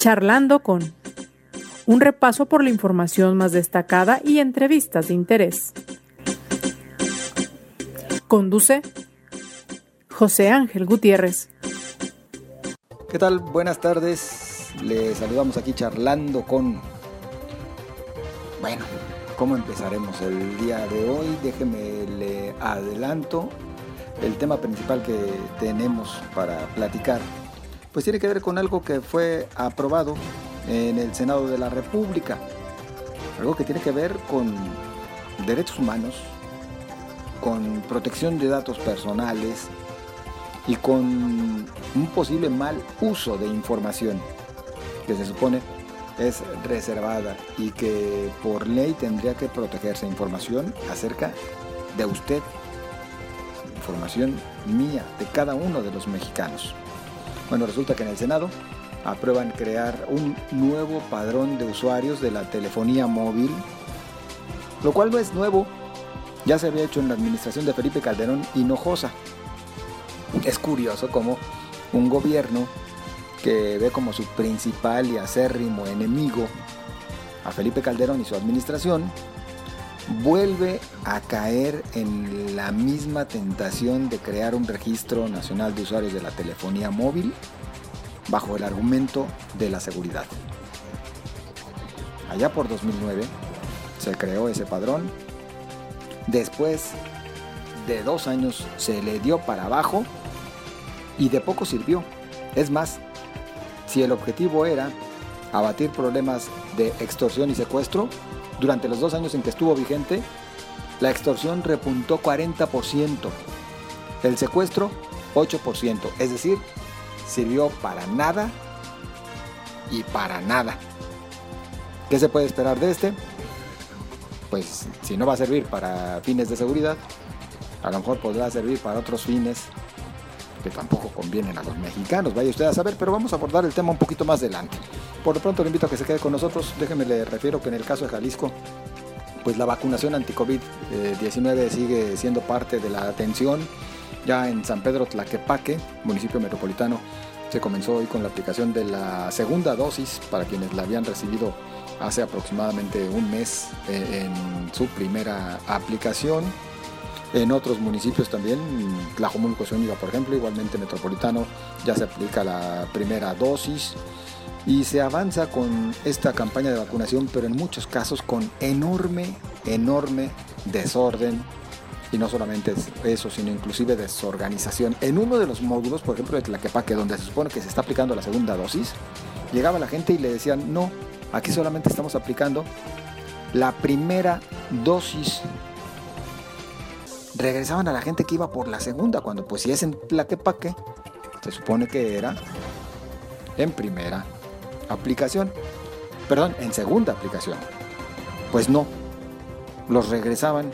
Charlando con un repaso por la información más destacada y entrevistas de interés. Conduce José Ángel Gutiérrez. ¿Qué tal? Buenas tardes. Le saludamos aquí charlando con... Bueno, ¿cómo empezaremos el día de hoy? Déjeme le adelanto el tema principal que tenemos para platicar pues tiene que ver con algo que fue aprobado en el Senado de la República, algo que tiene que ver con derechos humanos, con protección de datos personales y con un posible mal uso de información que se supone es reservada y que por ley tendría que protegerse información acerca de usted, información mía, de cada uno de los mexicanos. Bueno, resulta que en el Senado aprueban crear un nuevo padrón de usuarios de la telefonía móvil, lo cual no es nuevo, ya se había hecho en la administración de Felipe Calderón Hinojosa. Es curioso cómo un gobierno que ve como su principal y acérrimo enemigo a Felipe Calderón y su administración, vuelve a caer en la misma tentación de crear un registro nacional de usuarios de la telefonía móvil bajo el argumento de la seguridad. Allá por 2009 se creó ese padrón. Después de dos años se le dio para abajo y de poco sirvió. Es más, si el objetivo era abatir problemas de extorsión y secuestro, durante los dos años en que estuvo vigente, la extorsión repuntó 40%, el secuestro 8%, es decir, sirvió para nada y para nada. ¿Qué se puede esperar de este? Pues si no va a servir para fines de seguridad, a lo mejor podrá servir para otros fines que tampoco convienen a los mexicanos, vaya usted a saber, pero vamos a abordar el tema un poquito más adelante. Por lo pronto le invito a que se quede con nosotros. Déjeme le refiero que en el caso de Jalisco, pues la vacunación anti-COVID-19 sigue siendo parte de la atención. Ya en San Pedro Tlaquepaque, municipio metropolitano, se comenzó hoy con la aplicación de la segunda dosis para quienes la habían recibido hace aproximadamente un mes eh, en su primera aplicación. En otros municipios también, Tlajomulco, Zúñiga, por ejemplo, igualmente metropolitano, ya se aplica la primera dosis y se avanza con esta campaña de vacunación, pero en muchos casos con enorme, enorme desorden. Y no solamente eso, sino inclusive desorganización. En uno de los módulos, por ejemplo de Tlaquepaque, donde se supone que se está aplicando la segunda dosis, llegaba la gente y le decían, no, aquí solamente estamos aplicando la primera dosis. Regresaban a la gente que iba por la segunda, cuando pues si es en Tlaquepaque, se supone que era en primera aplicación. Perdón, en segunda aplicación. Pues no, los regresaban.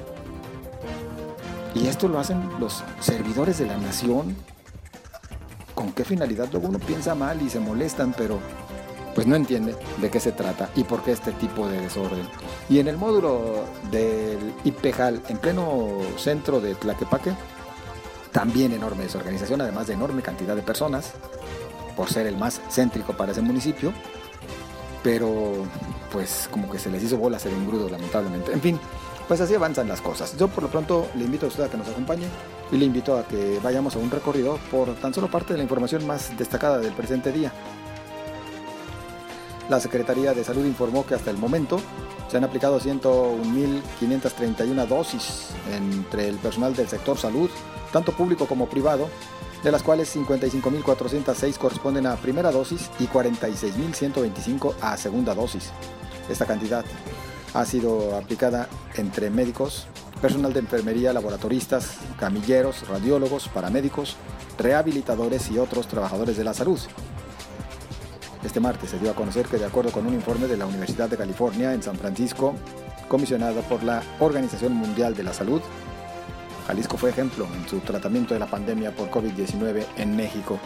Y esto lo hacen los servidores de la nación. ¿Con qué finalidad? Luego uno piensa mal y se molestan, pero pues no entiende de qué se trata y por qué este tipo de desorden. Y en el módulo del IPEJAL, en pleno centro de Tlaquepaque, también enorme desorganización, además de enorme cantidad de personas, por ser el más céntrico para ese municipio, pero pues como que se les hizo bolas el engrudo lamentablemente. En fin, pues así avanzan las cosas. Yo por lo pronto le invito a usted a que nos acompañe y le invito a que vayamos a un recorrido por tan solo parte de la información más destacada del presente día. La Secretaría de Salud informó que hasta el momento se han aplicado 101.531 dosis entre el personal del sector salud, tanto público como privado, de las cuales 55.406 corresponden a primera dosis y 46.125 a segunda dosis. Esta cantidad ha sido aplicada entre médicos, personal de enfermería, laboratoristas, camilleros, radiólogos, paramédicos, rehabilitadores y otros trabajadores de la salud. Este martes se dio a conocer que de acuerdo con un informe de la Universidad de California en San Francisco, comisionado por la Organización Mundial de la Salud, Jalisco fue ejemplo en su tratamiento de la pandemia por COVID-19 en México,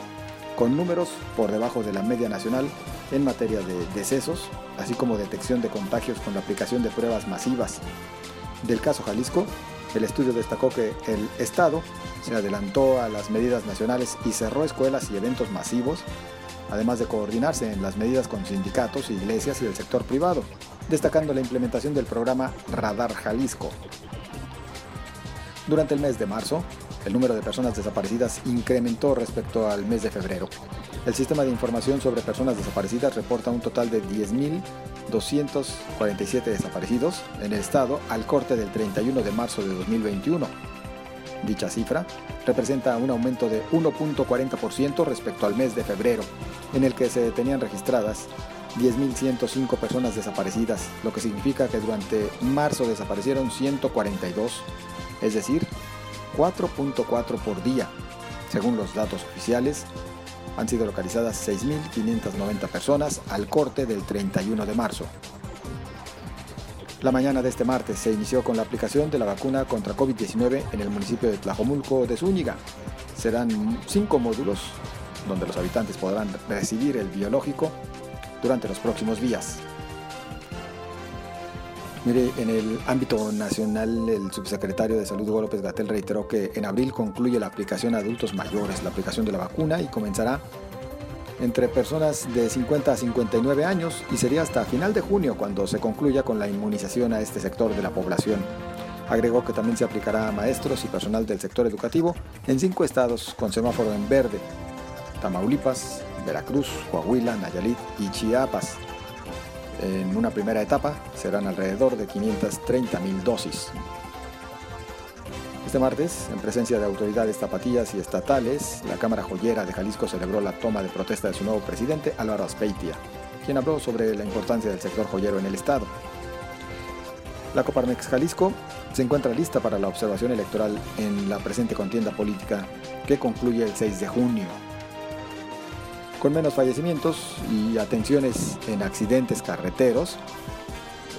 con números por debajo de la media nacional en materia de decesos, así como detección de contagios con la aplicación de pruebas masivas. Del caso Jalisco, el estudio destacó que el Estado se adelantó a las medidas nacionales y cerró escuelas y eventos masivos además de coordinarse en las medidas con sindicatos, iglesias y el sector privado, destacando la implementación del programa Radar Jalisco. Durante el mes de marzo, el número de personas desaparecidas incrementó respecto al mes de febrero. El sistema de información sobre personas desaparecidas reporta un total de 10.247 desaparecidos en el estado al corte del 31 de marzo de 2021. Dicha cifra representa un aumento de 1.40% respecto al mes de febrero, en el que se tenían registradas 10.105 personas desaparecidas, lo que significa que durante marzo desaparecieron 142, es decir, 4.4 por día. Según los datos oficiales, han sido localizadas 6.590 personas al corte del 31 de marzo. La mañana de este martes se inició con la aplicación de la vacuna contra COVID-19 en el municipio de Tlajomulco de Zúñiga. Serán cinco módulos donde los habitantes podrán recibir el biológico durante los próximos días. Mire, en el ámbito nacional, el subsecretario de Salud Hugo López Gatel reiteró que en abril concluye la aplicación a adultos mayores, la aplicación de la vacuna y comenzará entre personas de 50 a 59 años y sería hasta final de junio cuando se concluya con la inmunización a este sector de la población. Agregó que también se aplicará a maestros y personal del sector educativo en cinco estados con semáforo en verde, Tamaulipas, Veracruz, Coahuila, Nayarit y Chiapas. En una primera etapa serán alrededor de 530 mil dosis. Este martes, en presencia de autoridades tapatías y estatales, la Cámara Joyera de Jalisco celebró la toma de protesta de su nuevo presidente, Álvaro Aspeitia, quien habló sobre la importancia del sector joyero en el Estado. La Coparmex Jalisco se encuentra lista para la observación electoral en la presente contienda política que concluye el 6 de junio con menos fallecimientos y atenciones en accidentes carreteros,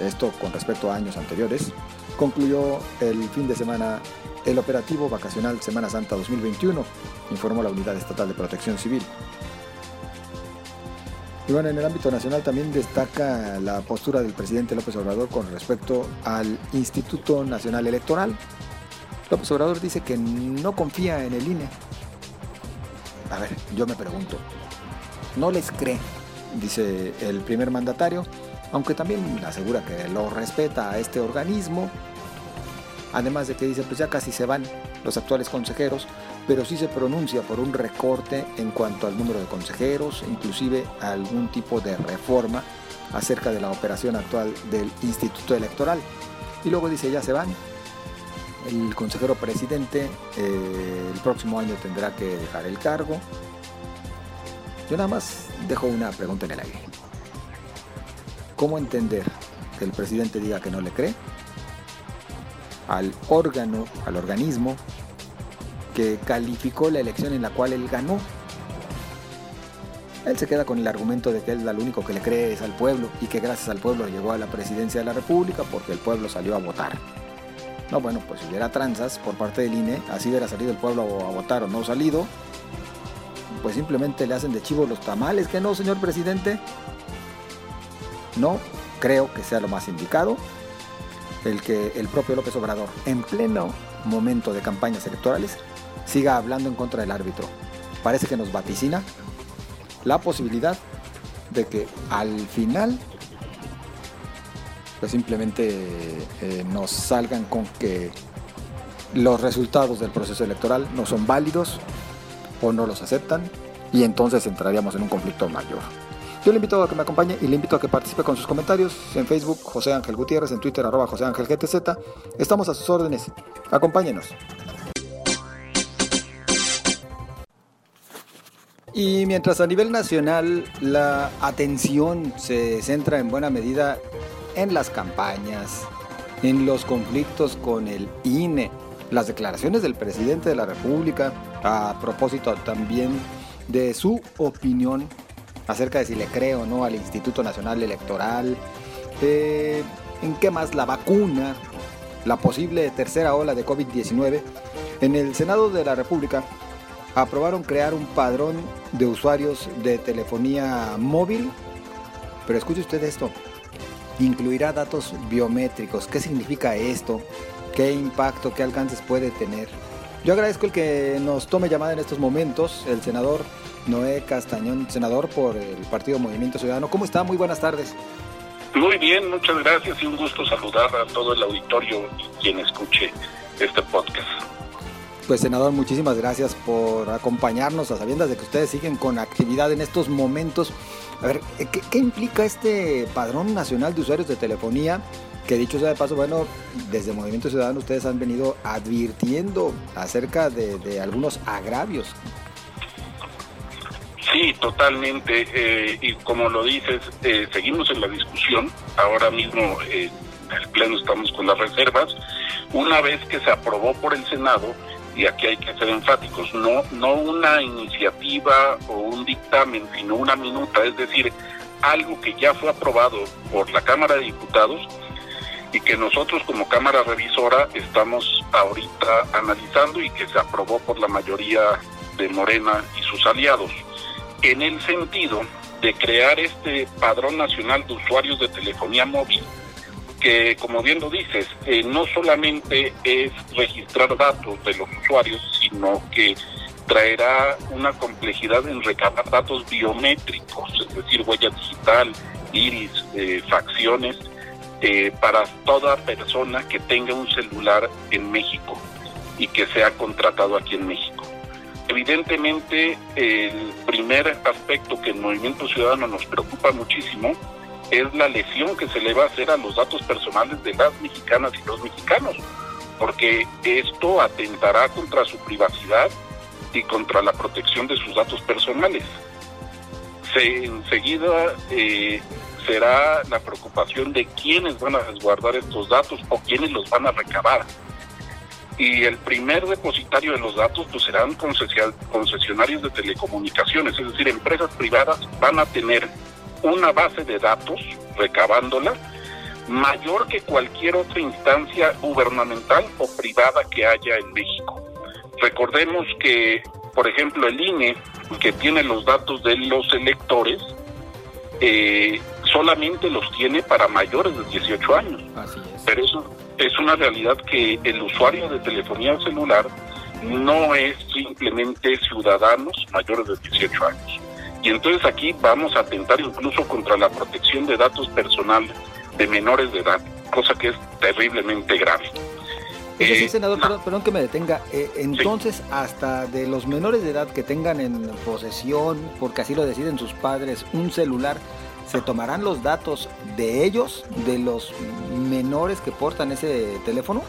esto con respecto a años anteriores, concluyó el fin de semana el operativo vacacional Semana Santa 2021, informó la Unidad Estatal de Protección Civil. Y bueno, en el ámbito nacional también destaca la postura del presidente López Obrador con respecto al Instituto Nacional Electoral. López Obrador dice que no confía en el INE. A ver, yo me pregunto, no les cree, dice el primer mandatario, aunque también asegura que lo respeta a este organismo. Además de que dice, pues ya casi se van los actuales consejeros, pero sí se pronuncia por un recorte en cuanto al número de consejeros, inclusive algún tipo de reforma acerca de la operación actual del Instituto Electoral. Y luego dice, ya se van. El consejero presidente eh, el próximo año tendrá que dejar el cargo yo nada más dejo una pregunta en el aire. ¿Cómo entender que el presidente diga que no le cree al órgano, al organismo que calificó la elección en la cual él ganó? Él se queda con el argumento de que él lo único que le cree es al pueblo y que gracias al pueblo llegó a la presidencia de la República porque el pueblo salió a votar. No, bueno, pues si hubiera tranzas por parte del INE, así hubiera salido el pueblo a votar o no salido, pues simplemente le hacen de chivo los tamales, que no, señor presidente. No creo que sea lo más indicado el que el propio López Obrador, en pleno momento de campañas electorales, siga hablando en contra del árbitro. Parece que nos vaticina la posibilidad de que al final pues simplemente eh, nos salgan con que los resultados del proceso electoral no son válidos o no los aceptan y entonces entraríamos en un conflicto mayor. Yo le invito a que me acompañe y le invito a que participe con sus comentarios en Facebook José Ángel Gutiérrez, en Twitter arroba José Ángel GTZ. Estamos a sus órdenes. Acompáñenos. Y mientras a nivel nacional la atención se centra en buena medida en las campañas, en los conflictos con el INE, las declaraciones del presidente de la República, a propósito también de su opinión acerca de si le creo o no al Instituto Nacional Electoral, eh, en qué más la vacuna, la posible tercera ola de COVID-19. En el Senado de la República aprobaron crear un padrón de usuarios de telefonía móvil, pero escuche usted esto, incluirá datos biométricos. ¿Qué significa esto? ¿Qué impacto, qué alcances puede tener? Yo agradezco el que nos tome llamada en estos momentos, el senador Noé Castañón, senador por el Partido Movimiento Ciudadano. ¿Cómo está? Muy buenas tardes. Muy bien, muchas gracias y un gusto saludar a todo el auditorio y quien escuche este podcast. Pues senador, muchísimas gracias por acompañarnos a sabiendas de que ustedes siguen con actividad en estos momentos. A ver, ¿qué, implica este padrón nacional de usuarios de telefonía? Que dicho sea de paso, bueno, desde Movimiento Ciudadano ustedes han venido advirtiendo acerca de, algunos agravios. Sí, totalmente. Eh, y como lo dices, eh, seguimos en la discusión. Ahora mismo eh, en el Pleno estamos con las reservas. Una vez que se aprobó por el Senado, y aquí hay que ser enfáticos, no, no una iniciativa o un dictamen, sino una minuta, es decir, algo que ya fue aprobado por la Cámara de Diputados y que nosotros como Cámara Revisora estamos ahorita analizando y que se aprobó por la mayoría de Morena y sus aliados, en el sentido de crear este Padrón Nacional de Usuarios de Telefonía Móvil que, como bien lo dices, eh, no solamente es registrar datos de los usuarios, sino que traerá una complejidad en recabar datos biométricos, es decir, huella digital, iris, eh, facciones, eh, para toda persona que tenga un celular en México y que sea contratado aquí en México. Evidentemente, el primer aspecto que el Movimiento Ciudadano nos preocupa muchísimo es la lesión que se le va a hacer a los datos personales de las mexicanas y los mexicanos, porque esto atentará contra su privacidad y contra la protección de sus datos personales. Se, enseguida eh, será la preocupación de quiénes van a resguardar estos datos o quiénes los van a recabar. Y el primer depositario de los datos pues serán concesionarios de telecomunicaciones, es decir, empresas privadas van a tener una base de datos, recabándola, mayor que cualquier otra instancia gubernamental o privada que haya en México. Recordemos que, por ejemplo, el INE, que tiene los datos de los electores, eh, solamente los tiene para mayores de 18 años. Pero eso es una realidad que el usuario de telefonía celular no es simplemente ciudadanos mayores de 18 años. Y entonces aquí vamos a atentar incluso contra la protección de datos personales de menores de edad, cosa que es terriblemente grave. Eso sí, eh, senador, perdón, que me detenga. Eh, entonces, hasta de los menores de edad que tengan en posesión, porque así lo deciden sus padres, un celular, ¿se tomarán los datos de ellos, de los menores que portan ese teléfono?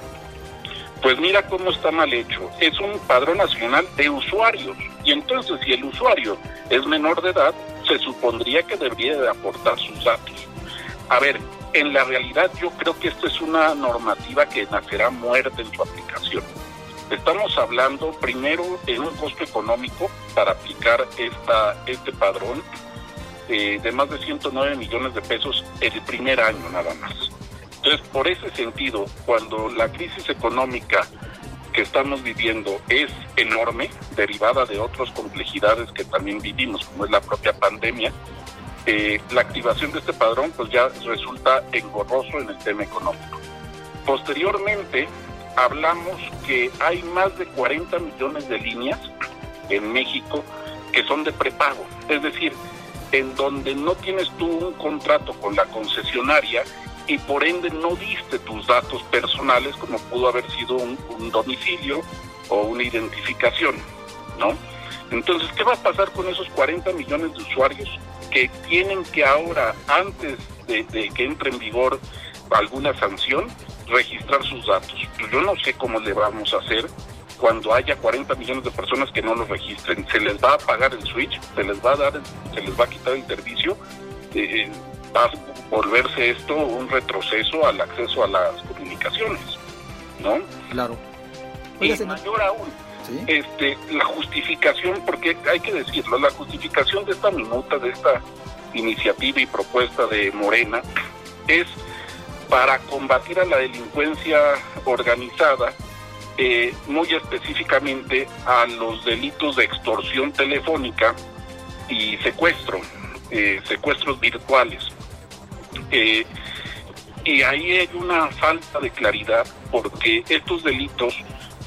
Pues mira cómo está mal hecho. Es un padrón nacional de usuarios. Y entonces si el usuario es menor de edad, se supondría que debería de aportar sus datos. A ver, en la realidad yo creo que esto es una normativa que nacerá muerta en su aplicación. Estamos hablando primero en un costo económico para aplicar esta, este padrón eh, de más de 109 millones de pesos el primer año nada más. Entonces, por ese sentido, cuando la crisis económica que estamos viviendo es enorme, derivada de otras complejidades que también vivimos, como es la propia pandemia, eh, la activación de este padrón pues ya resulta engorroso en el tema económico. Posteriormente, hablamos que hay más de 40 millones de líneas en México que son de prepago, es decir, en donde no tienes tú un contrato con la concesionaria y por ende no diste tus datos personales como pudo haber sido un, domicilio o una identificación, ¿no? Entonces, ¿qué va a pasar con esos 40 millones de usuarios que tienen que ahora, antes de, que entre en vigor alguna sanción, registrar sus datos? Yo no sé cómo le vamos a hacer cuando haya 40 millones de personas que no los registren. Se les va a apagar el switch, se les va a dar, se les va a quitar el servicio. Eh, va a volverse esto un retroceso al acceso a las comunicaciones, ¿no? Claro. y mayor aún, este, la justificación, porque hay que decirlo, la justificación de esta minuta, de esta iniciativa y propuesta de Morena, es para combatir a la delincuencia organizada, eh, muy específicamente a los delitos de extorsión telefónica y secuestro, eh, secuestros virtuales. Eh, y ahí hay una falta de claridad porque estos delitos,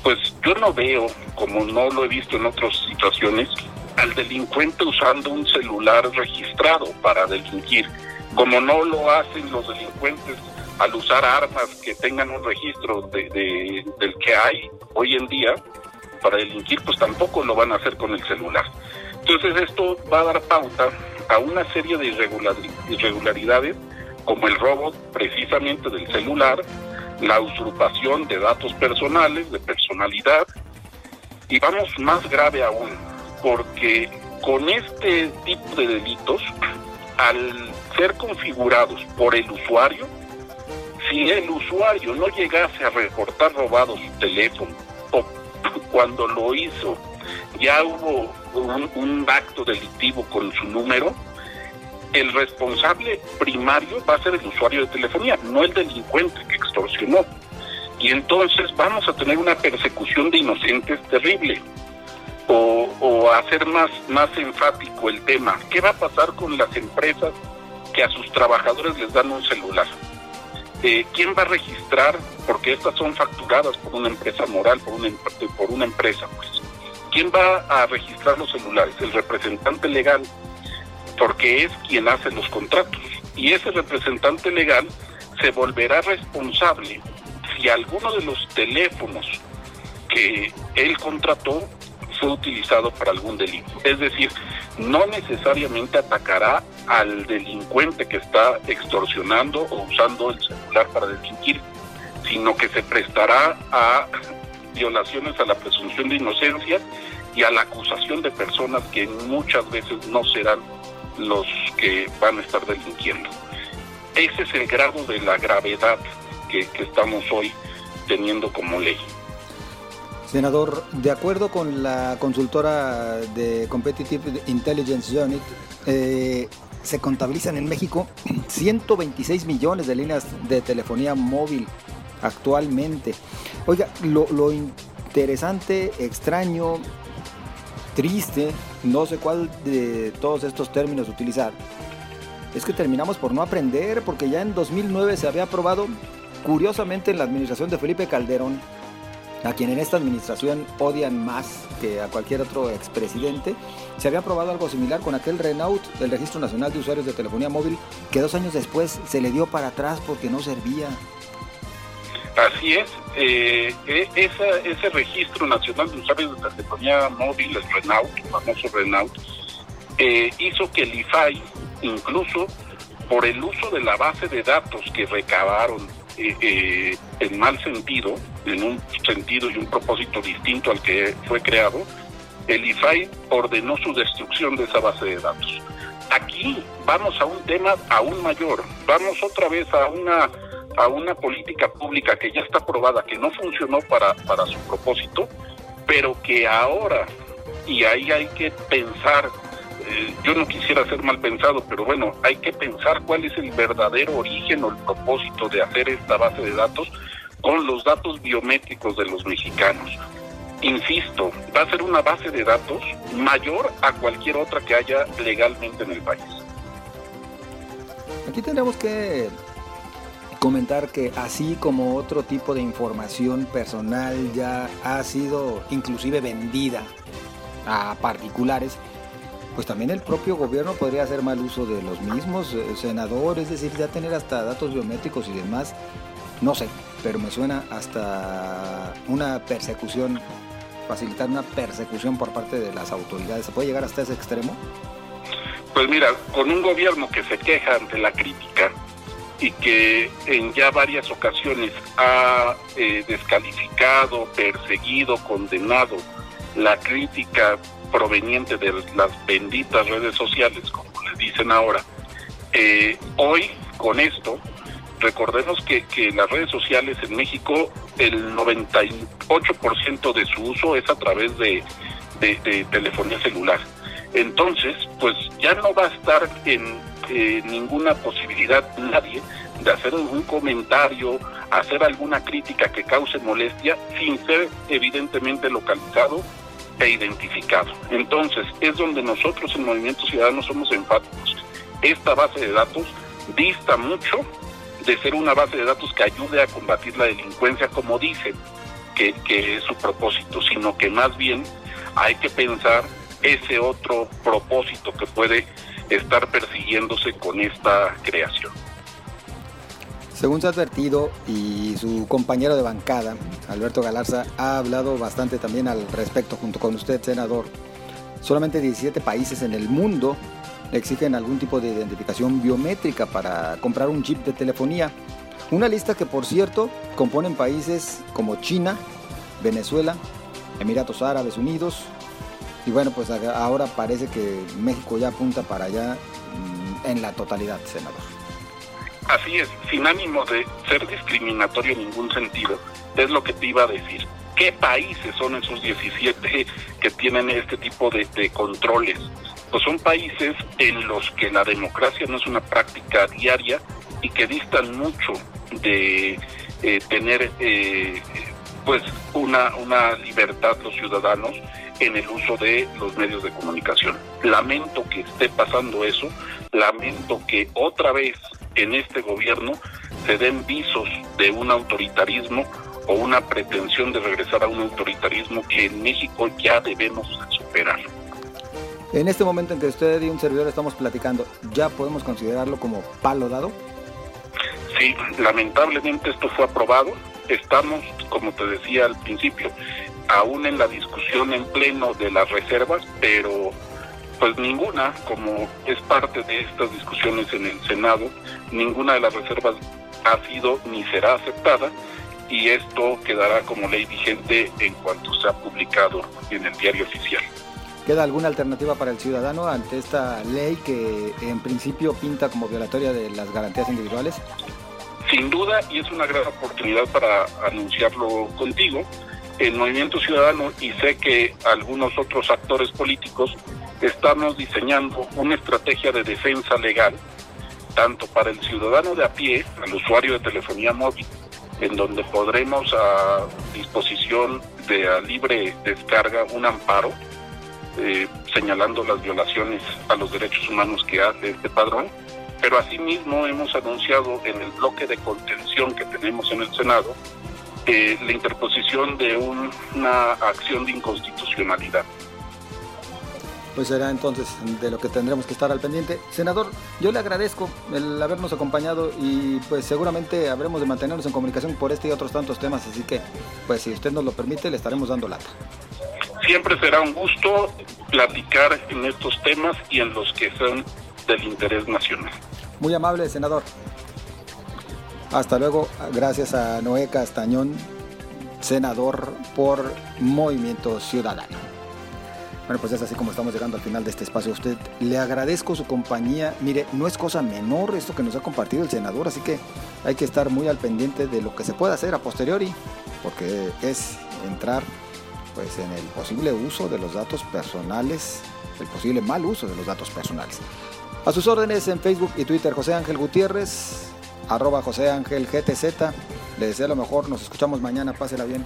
pues yo no veo, como no lo he visto en otras situaciones, al delincuente usando un celular registrado para delinquir, como no lo hacen los delincuentes al usar armas que tengan un registro de, del que hay hoy en día para delinquir, pues tampoco lo van a hacer con el celular. Entonces esto va a dar pauta a una serie de irregularidades como el robo precisamente del celular, la usurpación de datos personales, de personalidad, y vamos más grave aún, porque con este tipo de delitos, al ser configurados por el usuario, si el usuario no llegase a reportar robado su teléfono o cuando lo hizo ya hubo un, acto delictivo con su número, el responsable primario va a ser el usuario de telefonía, no el delincuente que extorsionó. Y entonces vamos a tener una persecución de inocentes terrible. O, o hacer más, más enfático el tema, ¿qué va a pasar con las empresas que a sus trabajadores les dan un celular? Eh, ¿Quién va a registrar? Porque estas son facturadas por una empresa moral, por una, por una empresa, pues. ¿Quién va a registrar los celulares? El representante legal, porque es quien hace los contratos. Y ese representante legal se volverá responsable si alguno de los teléfonos que él contrató fue utilizado para algún delito. Es decir, no necesariamente atacará al delincuente que está extorsionando o usando el celular para delinquir, sino que se prestará a violaciones a la presunción de inocencia y a la acusación de personas que muchas veces no serán los que van a estar delinquiendo. Ese es el grado de la gravedad que, que estamos hoy teniendo como ley. Senador, de acuerdo con la consultora de Competitive Intelligence Unit, eh, se contabilizan en México 126 millones de líneas de telefonía móvil actualmente. Oiga, lo, lo interesante, extraño, triste, no sé cuál de todos estos términos utilizar, es que terminamos por no aprender porque ya en 2009 se había aprobado, curiosamente en la administración de Felipe Calderón, a quien en esta administración odian más que a cualquier otro expresidente, se había aprobado algo similar con aquel Renault del Registro Nacional de Usuarios de Telefonía Móvil, que dos años después se le dio para atrás porque no servía. Así es, eh, e, ese registro nacional de usuarios de telefonía móvil, el Renault, el famoso Renault, eh, hizo que el IFAI, incluso por el uso de la base de datos que recabaron eh, en mal sentido, en un sentido y un propósito distinto al que fue creado, el IFAI ordenó su destrucción de esa base de datos. Aquí vamos a un tema aún mayor, vamos otra vez a una a una política pública que ya está aprobada, que no funcionó para, para su propósito, pero que ahora, y ahí hay que pensar eh, yo no quisiera ser mal pensado, pero bueno, hay que pensar cuál es el verdadero origen o el propósito de hacer esta base de datos con los datos biométricos de los mexicanos. Insisto, va a ser una base de datos mayor a cualquier otra que haya legalmente en el país. Aquí tenemos que comentar que así como otro tipo de información personal ya ha sido inclusive vendida a particulares, pues también el propio gobierno podría hacer mal uso de los mismos eh, senadores, es decir, ya tener hasta datos biométricos y demás, no sé, pero me suena hasta una persecución, facilitar una persecución por parte de las autoridades. ¿Se puede llegar hasta ese extremo? Pues mira, con un gobierno que se queja ante la crítica y que en ya varias ocasiones ha eh, descalificado, perseguido, condenado la crítica proveniente de las benditas redes sociales, como les dicen ahora, eh, hoy con esto, recordemos que, que las redes sociales en México, el 98% de su uso es a través de, de, telefonía celular. Entonces, pues ya no va a estar en eh, ninguna posibilidad nadie de hacer un comentario, hacer alguna crítica que cause molestia sin ser evidentemente localizado e identificado. Entonces, es donde nosotros en Movimiento Ciudadano somos enfáticos. Esta base de datos dista mucho de ser una base de datos que ayude a combatir la delincuencia, como dicen que, que es su propósito, sino que más bien hay que pensar ese otro propósito que puede estar persiguiéndose con esta creación. Según se ha advertido y su compañero de bancada, Alberto Galarza, ha hablado bastante también al respecto junto con usted, senador. Solamente 17 países en el mundo exigen algún tipo de identificación biométrica para comprar un chip de telefonía. Una lista que, por cierto, componen países como China, Venezuela, Emiratos Árabes Unidos. Y bueno, pues ahora parece que México ya apunta para allá mm, en la totalidad, senador. Así es, sin ánimo de ser discriminatorio en ningún sentido, es lo que te iba a decir. ¿Qué países son esos 17 que tienen este tipo de, controles? Pues son países en los que la democracia no es una práctica diaria y que distan mucho de eh, tener eh, pues una, una libertad los ciudadanos en el uso de los medios de comunicación. Lamento que esté pasando eso, lamento que otra vez en este gobierno se den visos de un autoritarismo o una pretensión de regresar a un autoritarismo que en México ya debemos superar. En este momento en que usted y un servidor estamos platicando, ¿ya podemos considerarlo como palo dado? Sí, lamentablemente esto fue aprobado. Estamos, como te decía al principio, aún en la discusión en pleno de las reservas, pero pues ninguna, como es parte de estas discusiones en el Senado, ninguna de las reservas ha sido ni será aceptada y esto quedará como ley vigente en cuanto sea publicado en el diario oficial. ¿Queda alguna alternativa para el ciudadano ante esta ley que en principio pinta como violatoria de las garantías individuales? Sin duda, y es una gran oportunidad para anunciarlo contigo, el Movimiento Ciudadano y sé que algunos otros actores políticos estamos diseñando una estrategia de defensa legal, tanto para el ciudadano de a pie, al usuario de telefonía móvil, en donde podremos a disposición de a libre descarga un amparo, eh, señalando las violaciones a los derechos humanos que hace este padrón, pero asimismo hemos anunciado en el bloque de contención que tenemos en el Senado eh, la interposición de una acción de inconstitucionalidad pues será entonces de lo que tendremos que estar al pendiente. Senador, yo le agradezco el habernos acompañado y pues seguramente habremos de mantenernos en comunicación por este y otros tantos temas, así que pues si usted nos lo permite le estaremos dando lata. Siempre será un gusto platicar en estos temas y en los que son del interés nacional. Muy amable, senador. Hasta luego, gracias a Noé Castañón, senador por Movimiento Ciudadano. Bueno, pues es así como estamos llegando al final de este espacio. A usted le agradezco su compañía. Mire, no es cosa menor esto que nos ha compartido el senador, así que hay que estar muy al pendiente de lo que se pueda hacer a posteriori, porque es entrar pues en el posible uso de los datos personales, el posible mal uso de los datos personales. A sus órdenes en Facebook y Twitter, José Ángel Gutiérrez, arroba José Ángel GTZ. Le deseo lo mejor, nos escuchamos mañana, pásela bien.